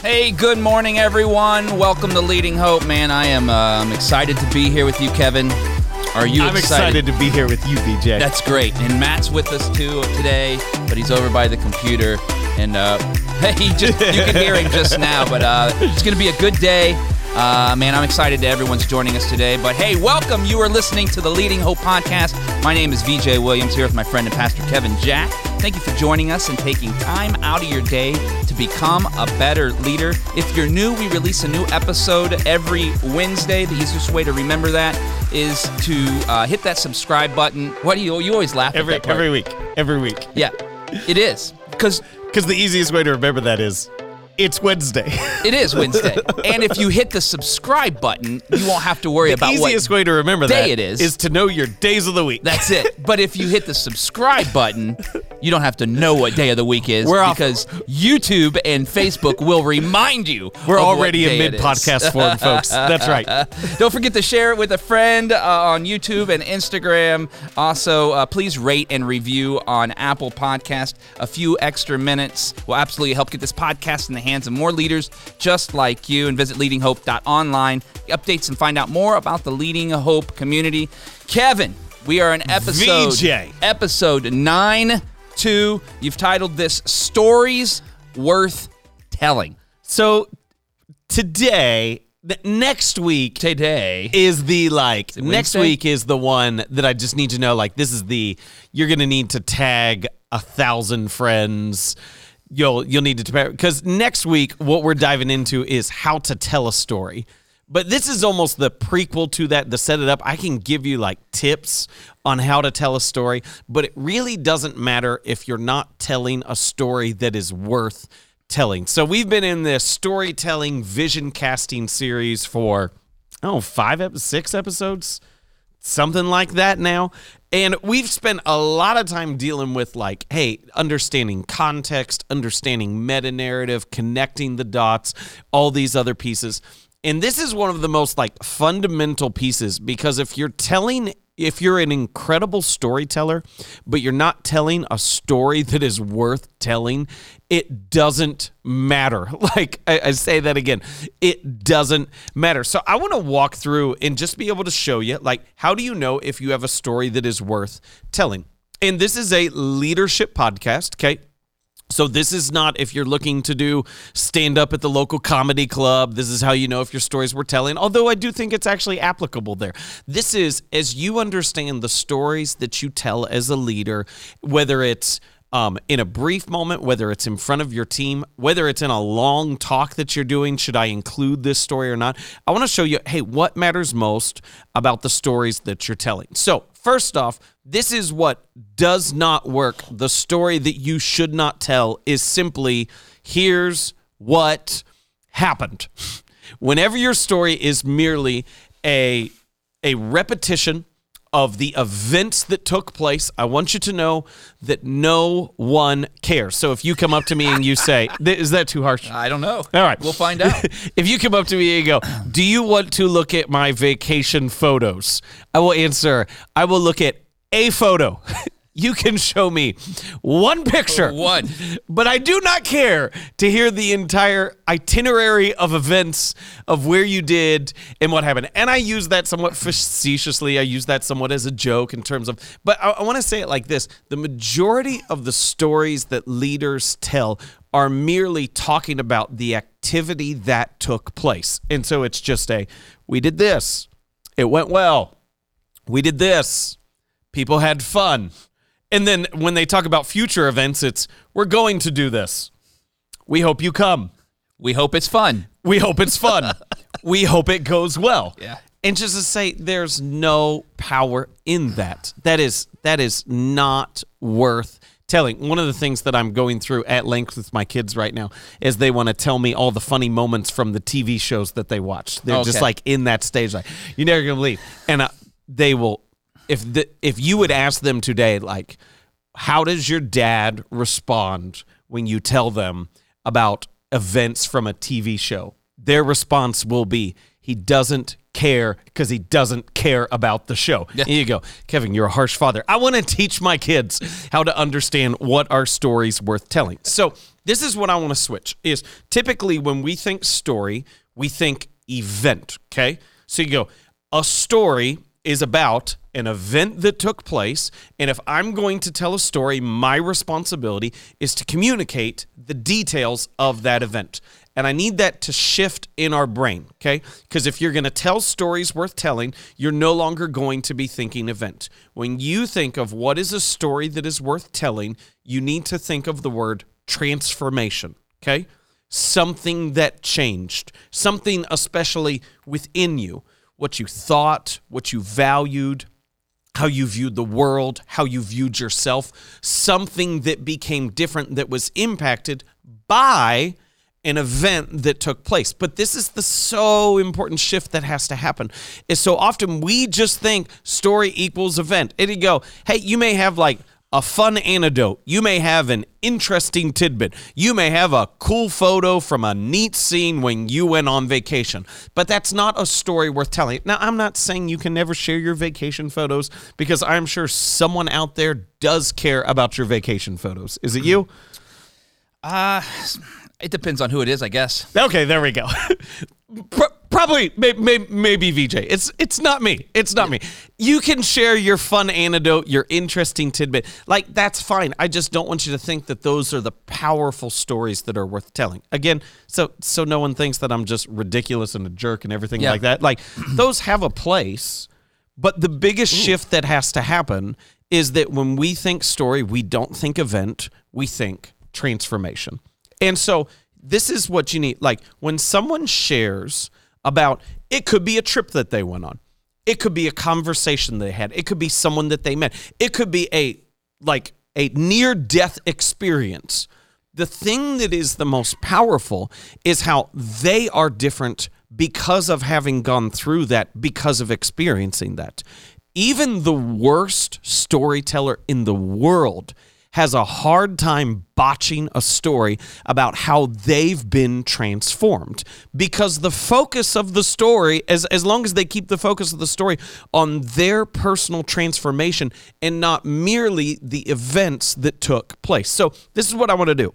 Hey, good morning, everyone. Welcome to Leading Hope, man. I am uh, I'm excited to be here with you, Kevin. Are you I'm excited to be here with you, VJ. That's great. And Matt's with us too today, but he's over by the computer. And uh, he just you can hear him just now, but uh, it's going to be a good day. Uh, man, I'm excited that everyone's joining us today. But hey, welcome. You are listening to the Leading Hope podcast. My name is VJ Williams here with my friend and pastor Kevin Jack. Thank you for joining us and taking time out of your day to become a better leader. If you're new, we release a new episode every Wednesday. The easiest way to remember that is to uh, hit that subscribe button. What do you you always laugh every at that part. every week, every week. Yeah, it is because Because the easiest way to remember that is it's Wednesday. it is Wednesday. and if you hit the subscribe button, you won't have to worry the about easiest what way to remember day that it is. is to know your days of the week. That's it. But if you hit the subscribe button, you don't have to know what day of the week is We're off- because YouTube and Facebook will remind you. We're of what already in day it mid is. podcast form, folks. That's right. Don't forget to share it with a friend uh, on YouTube and Instagram. Also, uh, please rate and review on Apple Podcast. A few extra minutes will absolutely help get this podcast in the hands of more leaders just like you. And visit leadinghope.online. Updates and find out more about the Leading Hope community. Kevin, we are in episode VJ. episode nine two. You've titled this "Stories Worth Telling." So today, th- next week Today, is the like next week is the one that I just need to know. Like this is the you're gonna need to tag a thousand friends. You'll you'll need to prepare because next week what we're diving into is how to tell a story. But this is almost the prequel to that to set it up. I can give you like tips on how to tell a story, but it really doesn't matter if you're not telling a story that is worth telling. So we've been in this storytelling vision casting series for oh five six episodes something like that now. And we've spent a lot of time dealing with like hey understanding context understanding meta narrative connecting the dots all these other pieces. And this is one of the most like fundamental pieces because if you're telling if you're an incredible storyteller but you're not telling a story that is worth telling it doesn't matter. Like I, I say that again. It doesn't matter. So i want to walk through and just be able to show you like how do you know if you have a story that is worth telling? And this is a leadership podcast okay so this is not if you're looking to do stand up at the local comedy club. This is how you know if your stories were telling. Although I do think it's actually applicable there. This is as you understand the stories that you tell as a leader, whether it's um, in a brief moment, whether it's in front of your team, whether it's in a long talk that you're doing, should I include this story or not? I want to show you, hey, what matters most about the stories that you're telling. So, first off, this is what does not work. The story that you should not tell is simply here's what happened. Whenever your story is merely a a repetition of the events that took place, I want you to know that no one cares. So if you come up to me and you say, "Is that too harsh?" I don't know. All right. we'll find out. if you come up to me and go, Do you want to look at my vacation photos? I will answer, I will look at a photo. you can show me one picture. One. But I do not care to hear the entire itinerary of events of where you did and what happened. And I use that somewhat facetiously. I use that somewhat as a joke in terms of, but I, I want to say it like this the majority of the stories that leaders tell are merely talking about the activity that took place. And so it's just a, we did this, it went well, we did this, people had fun. And then when they talk about future events, it's we're going to do this. We hope you come. We hope it's fun. We hope it's fun. we hope it goes well. Yeah. And just to say there's no power in that. That is that is not worth telling. One of the things that I'm going through at length with my kids right now is they want to tell me all the funny moments from the TV shows that they watch. They're just like in that stage like you're never going to believe. And uh, they will if the if you would ask them today like how does your dad respond when you tell them about events from a TV show? Their response will be he doesn't care because he doesn't care about the show. Here you go. Kevin, you're a harsh father. I want to teach my kids how to understand what our stories worth telling. So This is what I want to switch is typically when we think story, we think event, okay? So you go, a story is about an event that took place. And if I'm going to tell a story, my responsibility is to communicate the details of that event. And I need that to shift in our brain, okay? Because if you're to tell stories worth telling, you're no longer going to be thinking event. When you think of what is a story that is worth telling, you need to think of the word transformation, okay? Something that changed, something especially within you, what you thought, what you valued, how you viewed the world, how you viewed yourself, something that became different that was impacted by an event that took place. But this is the so important shift that has to happen. Is so often we just think story equals event. And you go, hey, you may have like a fun anecdote. You may have an interesting tidbit. You may have a cool photo from a neat scene when you went on vacation. But that's not a story worth telling. Now, I'm not saying you can never share your vacation photos because I'm sure someone out there does care about your vacation photos. Is it you? Uh, it depends on who it is, I guess. Okay, there we go. Pro- Probably, may, may, maybe VJ. It's it's not me. It's not me. You can share your fun anecdote, your interesting tidbit. Like that's fine. I just don't want you to think that those are the powerful stories that are worth telling. Again, so so no one thinks that I'm just ridiculous and a jerk and everything Yeah. like that. Like those have a place, but the biggest shift that has to happen is that when we think story, we don't think event, we think transformation. And so this is what you need. Like when someone shares about it could be a trip that they went on. It could be a conversation they had. It could be someone that they met. It could be a like a near death experience. The thing that is the most powerful is how they are different because of having gone through that, because of experiencing that. Even the worst storyteller in the world has a hard time botching a story about how they've been transformed because the focus of the story as as long as they keep the focus of the story on their personal transformation and not merely the events that took place. So this is what I want to do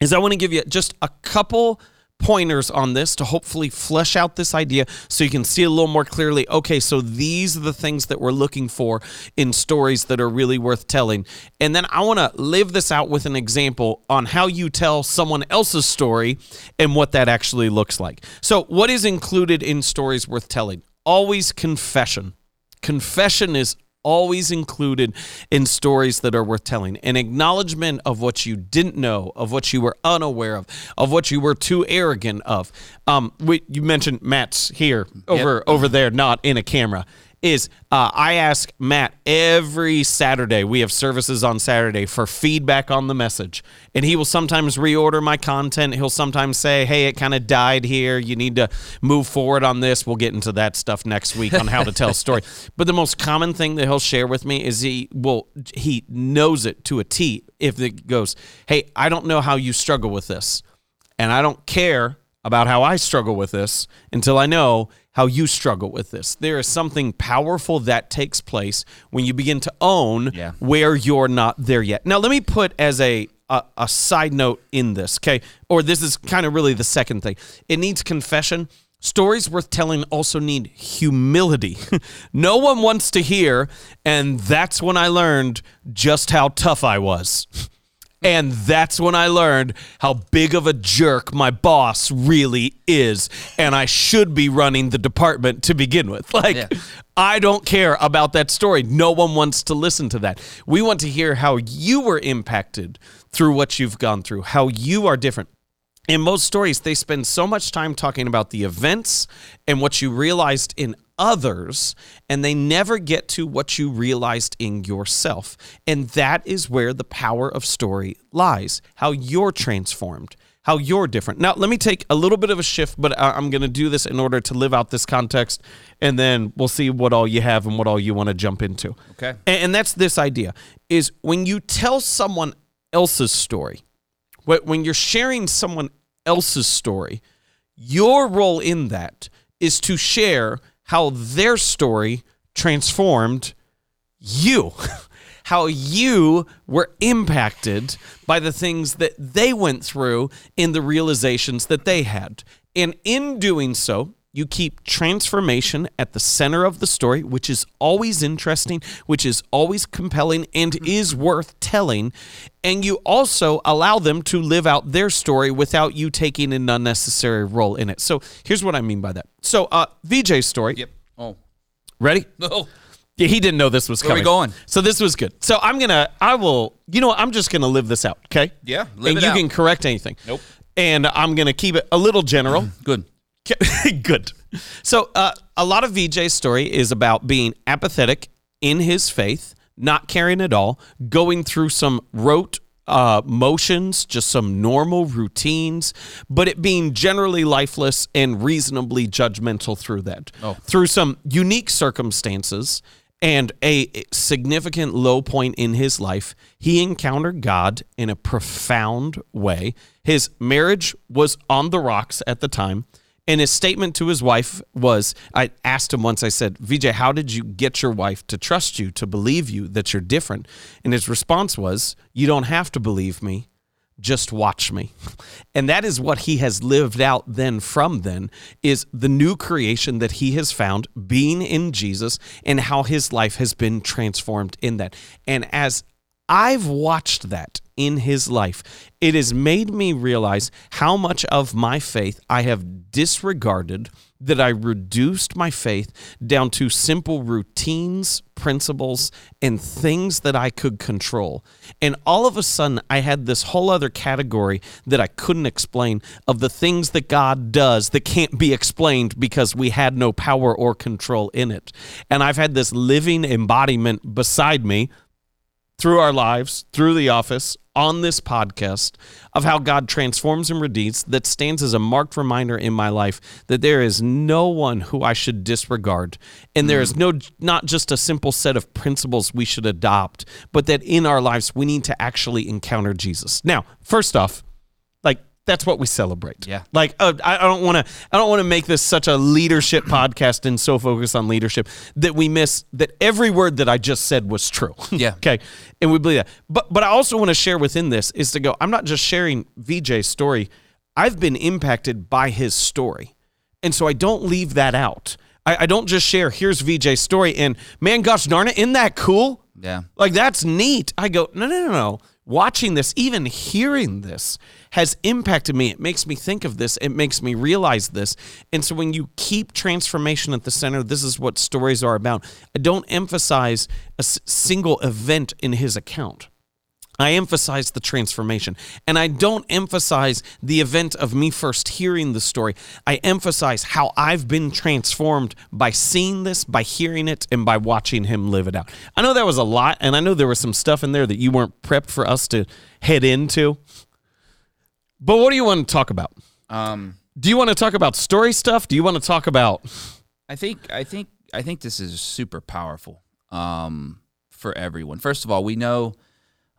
is I want to give you just a couple pointers on this to hopefully flesh out this idea so you can see a little more clearly okay so these are the things that we're looking for in stories that are really worth telling. And then I want to live this out with an example on how you tell someone else's story and what that actually looks like. So what is included in stories worth telling? Always confession. Confession is always included in stories that are worth telling. An acknowledgement of what you didn't know, of what you were unaware of, of what you were too arrogant of. Um, we, you mentioned Matt's here over over there, not in a camera. Is uh, I ask Matt every Saturday. We have services on Saturday for feedback on the message, and he will sometimes reorder my content. He'll sometimes say, "Hey, it kind of died here. You need to move forward on this." We'll get into that stuff next week on how to tell a story. But the most common thing that he'll share with me is he will he knows it to a T. If it goes, "Hey, I don't know how you struggle with this," and I don't care about how I struggle with this until I know how you struggle with this. There is something powerful that takes place when you begin to own Yeah. where you're not there yet. Now, let me put as a a, a side note in this, okay? Or this is kind of really the second thing. It needs confession. Stories worth telling also need humility. no one wants to hear, and that's when I learned just how tough I was. And that's when I learned how big of a jerk my boss really is. And I should be running the department to begin with. Like, Yeah. I don't care about that story. No one wants to listen to that. We want to hear how you were impacted through what you've gone through, how you are different. In most stories, they spend so much time talking about the events and what you realized in others, and they never get to what you realized in yourself. And that is where the power of story lies how you're transformed, how you're different. Now, let me take a little bit of a shift, but I'm going to do this in order to live out this context, and then we'll see what all you have and what all you want to jump into. Okay. And, and that's this idea is when you tell someone else's story, when you're sharing someone else's story, your role in that is to share how their story transformed you, how you were impacted by the things that they went through in the realizations that they had. And in doing so, you keep transformation at the center of the story, which is always interesting, which is always compelling, and is worth telling. And you also allow them to live out their story without you taking an unnecessary role in it. So here's what I mean by that. So, uh, VJ's story. Yep. Oh. Ready? No. Yeah, he didn't know this was Where are we coming. going? So this was good. So I'm gonna, I will, you know, what? I'm just gonna live this out, okay? Yeah, live and it you out. can correct anything. Nope. And I'm gonna keep it a little general. Good. Good. So, uh, a lot of VJ's story is about being apathetic in his faith, not caring at all, going through some rote uh, motions, just some normal routines, but it being generally lifeless and reasonably judgmental through that. Oh. Through some unique circumstances and a significant low point in his life, he encountered God in a profound way. His marriage was on the rocks at the time. And his statement to his wife was I asked him once, I said, VJ, how did you get your wife to trust you, to believe you, that you're different? And his response was, You don't have to believe me just watch me and that is what he has lived out then from then is the new creation that he has found being in jesus and how his life has been transformed in that and as i've watched that in his life it has made me realize how much of my faith i have disregarded that I reduced my faith down to simple routines, principles, and things that I could control. And all of a sudden, I had this whole other category that I couldn't explain of the things that God does that can't be explained because we had no power or control in it. And I've had this living embodiment beside me through our lives, through the office, on this podcast of how God transforms and redeems that stands as a marked reminder in my life that there is no one who I should disregard and there hmm. is no not just a simple set of principles we should adopt but that in our lives we need to actually encounter Jesus. Now, first off, that's what we celebrate. Yeah. Like uh, I, I don't want to I don't want to make this such a leadership podcast and so focused on leadership that we miss that every word that I just said was true. Yeah. okay. And we believe that. But but I also want to share within this is to go, I'm not just sharing VJ's story. I've been impacted by his story. And so I don't leave that out. I, I don't just share, here's VJ's story and man, gosh darn it, isn't that cool? Yeah. Like that's neat. I go, no, no, no, no. Watching this, even hearing this, has impacted me. It makes me think of this. It makes me realize this. And so when you keep transformation at the center, this is what stories are about. I don't emphasize a single event in his account. I emphasize the transformation. And I don't emphasize the event of me first hearing the story. I emphasize how I've been transformed by seeing this, by hearing it, and by watching him live it out. I know that was a lot, and I know there was some stuff in there that you weren't prepped for us to head into. But what do you want to talk about? Um, Do you want to talk about story stuff? Do you want to talk about. I think I think I think this is super powerful um, for everyone. First of all, we know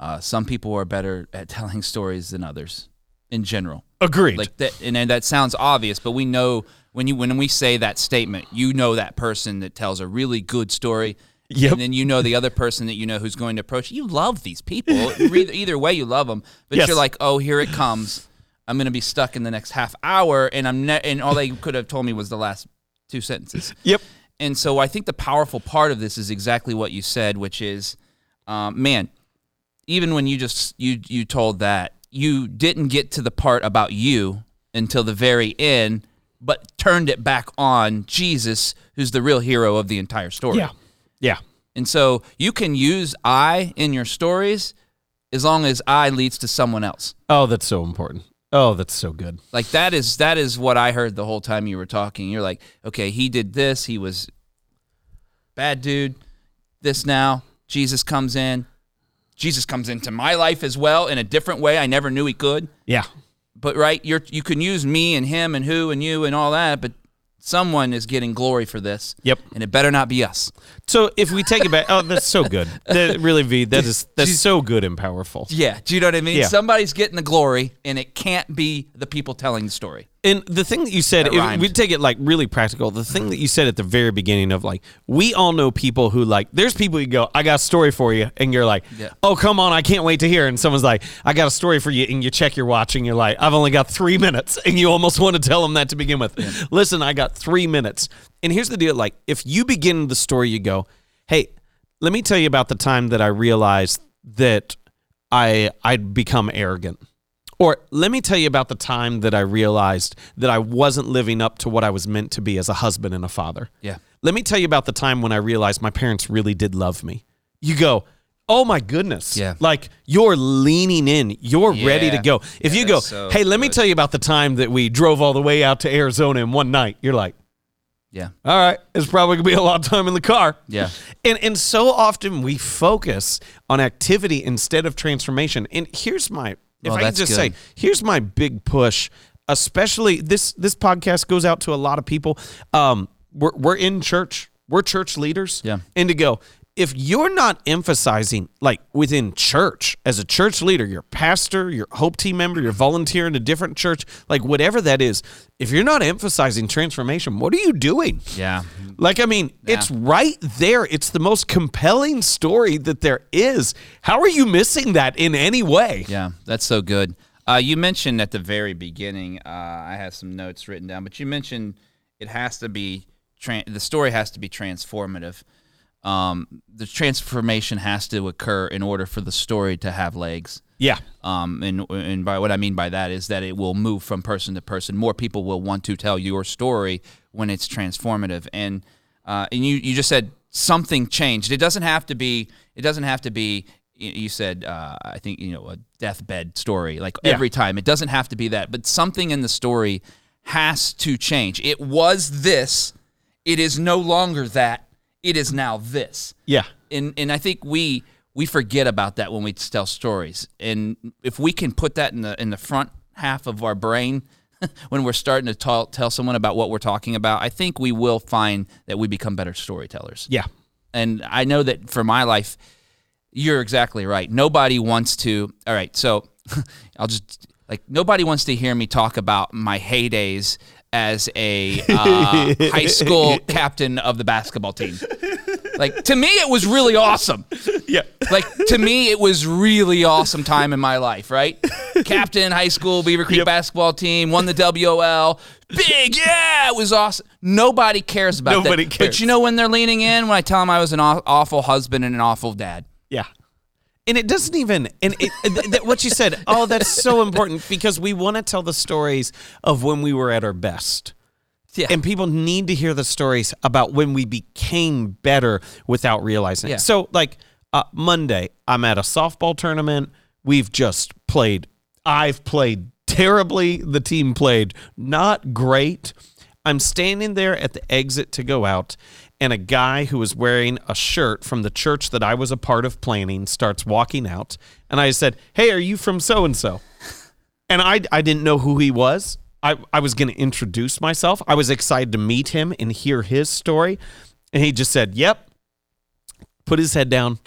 uh, some people are better at telling stories than others in general. Agreed. Like that, and, and that sounds obvious, but we know when you when we say that statement, you know that person that tells a really good story. Yep. And then you know the other person that you know who's going to approach. You love these people. either, way, you love them. But Yes. you're like, oh, here it comes. I'm going to be stuck in the next half hour, and I'm ne- and all they could have told me was the last two sentences. yep. And so I think the powerful part of this is exactly what you said, which is, um, man, even when you just you you told that you didn't get to the part about you until the very end, but turned it back on Jesus, who's the real hero of the entire story. Yeah. Yeah. And so you can use I in your stories as long as I leads to someone else. Oh, that's so important. Oh, that's so good. Like that is that is what I heard the whole time you were talking. You're like, okay, he did this. He was bad dude. This now, Jesus comes in. Jesus comes into my life as well in a different way. I never knew he could. Yeah. But right, you're you can use me and him and who and you and all that, but someone is getting glory for this. Yep. And it better not be us. So if we take it back, oh, that's so good. That really, V, that is that's so good and powerful. Yeah. Do you know what I mean? Yeah. Somebody's getting the glory, and it can't be the people telling the story. And the thing that you said, That we take it like really practical. The thing that you said at the very beginning of like, we all know people who like, there's people you go, I got a story for you, and you're like, Yeah. oh come on, I can't wait to hear. And someone's like, I got a story for you, and you check your watch, and you're like, I've only got three minutes, and you almost want to tell them that to begin with. Listen, I got three minutes, and here's the deal: like, if you begin the story, you go, hey, let me tell you about the time that I realized that I I'd become arrogant. Or let me tell you about the time that I realized that I wasn't living up to what I was meant to be as a husband and a father. Yeah. Let me tell you about the time when I realized my parents really did love me. You go, oh my goodness. Yeah. Like you're leaning in, you're ready to go. If Yeah, you go, so hey, let me tell you about the time that we drove all the way out to Arizona in one night, you're like, Yeah. all right, it's probably gonna be a lot of time in the car. Yeah. And and so often we focus on activity instead of transformation. And here's my if Well, I can just good. say, here's my big push, especially this this podcast goes out to a lot of people. Um we're we're in church. We're church leaders. Yeah. And to go, if you're not emphasizing like within church as a church leader, your pastor, your hope team member, your volunteer in a different church, like whatever that is, if you're not emphasizing transformation, what are you doing? Yeah. Like, I mean, it's right there. It's the most compelling story that there is. How are you missing that in any way? Yeah, that's so good. Uh, you mentioned at the very beginning, uh, I have some notes written down, but you mentioned it has to be, tran the story has to be transformative. Um, the transformation has to occur in order for the story to have legs. Yeah. Um, and and by what I mean by that is that it will move from person to person. More people will want to tell your story when it's transformative. And uh, and you you just said something changed. It doesn't have to be. It doesn't have to be. You said uh, I think you know a deathbed story like Yeah. every time. It doesn't have to be that, but something in the story has to change. It was this. It is no longer that. It is now this Yeah. and and I think we we forget about that when we tell stories. And if we can put that in the in the front half of our brain when we're starting to tell tell someone about what we're talking about, I think we will find that we become better storytellers. Yeah. And I know that for my life, you're exactly right. Nobody wants to. All right, so I'll just like nobody wants to hear me talk about my heydays as a uh, high school captain of the basketball team. Like to me, it was really awesome. Yeah. Like to me, it was really awesome time in my life. Right, captain high school Beaver Creek Yep. basketball team won the WOL. Big, yeah, it was awesome. Nobody cares about Nobody that. cares. But you know when they're leaning in when I tell them I was an aw- awful husband and an awful dad. Yeah. And it doesn't even, and it, th- th- what you said, oh, that's so important because we want to tell the stories of when we were at our best. Yeah. And people need to hear the stories about when we became better without realizing Yeah. it. So, like uh, Monday, I'm at a softball tournament. We've just played. I've played terribly. The team played not great. I'm standing there at the exit to go out, and a guy who was wearing a shirt from the church that I was a part of planning starts walking out. And I said, Hey, are you from so and so? And I, I didn't know who he was. I, I was going to introduce myself. I was excited to meet him and hear his story. And he just said, Yep, put his head down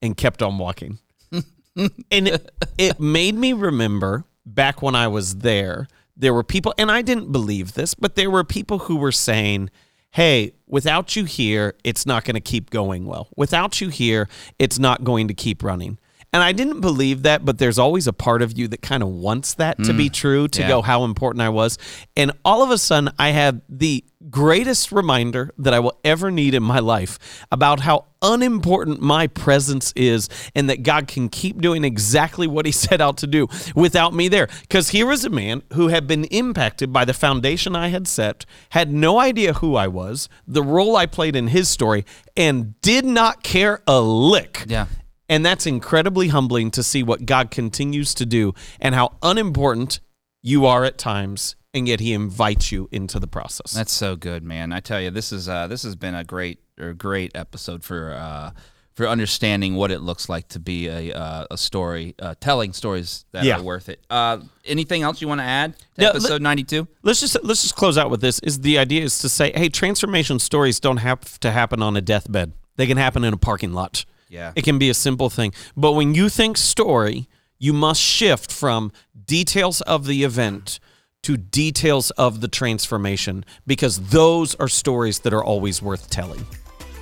and kept on walking. and it, it made me remember back when I was there, there were people, and I didn't believe this, but there were people who were saying, Hey, without you here, it's not going to keep going well. Without you here, it's not going to keep running. And I didn't believe that, but there's always a part of you that kind of wants that to be mm. true, to yeah. go how important I was. And all of a sudden, I had the greatest reminder that I will ever need in my life about how unimportant my presence is and that God can keep doing exactly what he set out to do without me there. Because here was a man who had been impacted by the foundation I had set, had no idea who I was, the role I played in his story, and did not care a lick. Yeah. And that's incredibly humbling to see what God continues to do and how unimportant you are at times, and yet He invites you into the process. That's so good, man. I tell you, this is uh, this has been a great or great episode for uh, for understanding what it looks like to be a uh, a story, uh, telling stories that Yeah. are worth it. Uh, anything else you want to add to Yeah, episode ninety two? let's just let's just close out with this. Is the idea is to say, hey, transformation stories don't have to happen on a deathbed. They can happen in a parking lot. Yeah. It can be a simple thing. But when you think story, you must shift from details of the event to details of the transformation because those are stories that are always worth telling.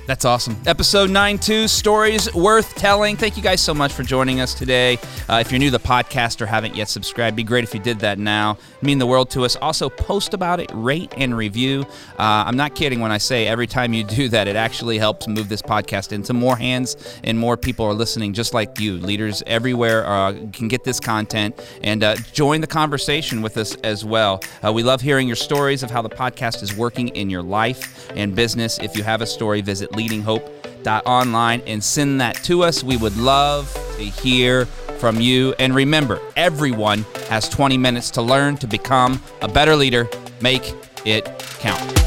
That's awesome. Episode 92 Stories Worth Telling. Thank you guys so much for joining us today. Uh, if you're new to the podcast or haven't yet subscribed, be great if you did that now. It'd mean the world to us. Also, post about it, rate, and review. Uh, I'm not kidding when I say every time you do that, it actually helps move this podcast into more hands and more people are listening just like you. Leaders everywhere uh, can get this content and uh, join the conversation with us as well. Uh, we love hearing your stories of how the podcast is working in your life and business. If you have a story, visit leadinghope.online and send that to us. We would love to hear from you. And remember, everyone has 20 minutes to learn to become a better leader. Make it count.